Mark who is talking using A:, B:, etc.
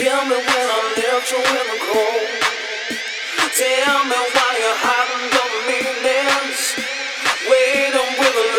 A: Tell me when I left you in the cold. Tell me why you're hiding your meanness. Wait until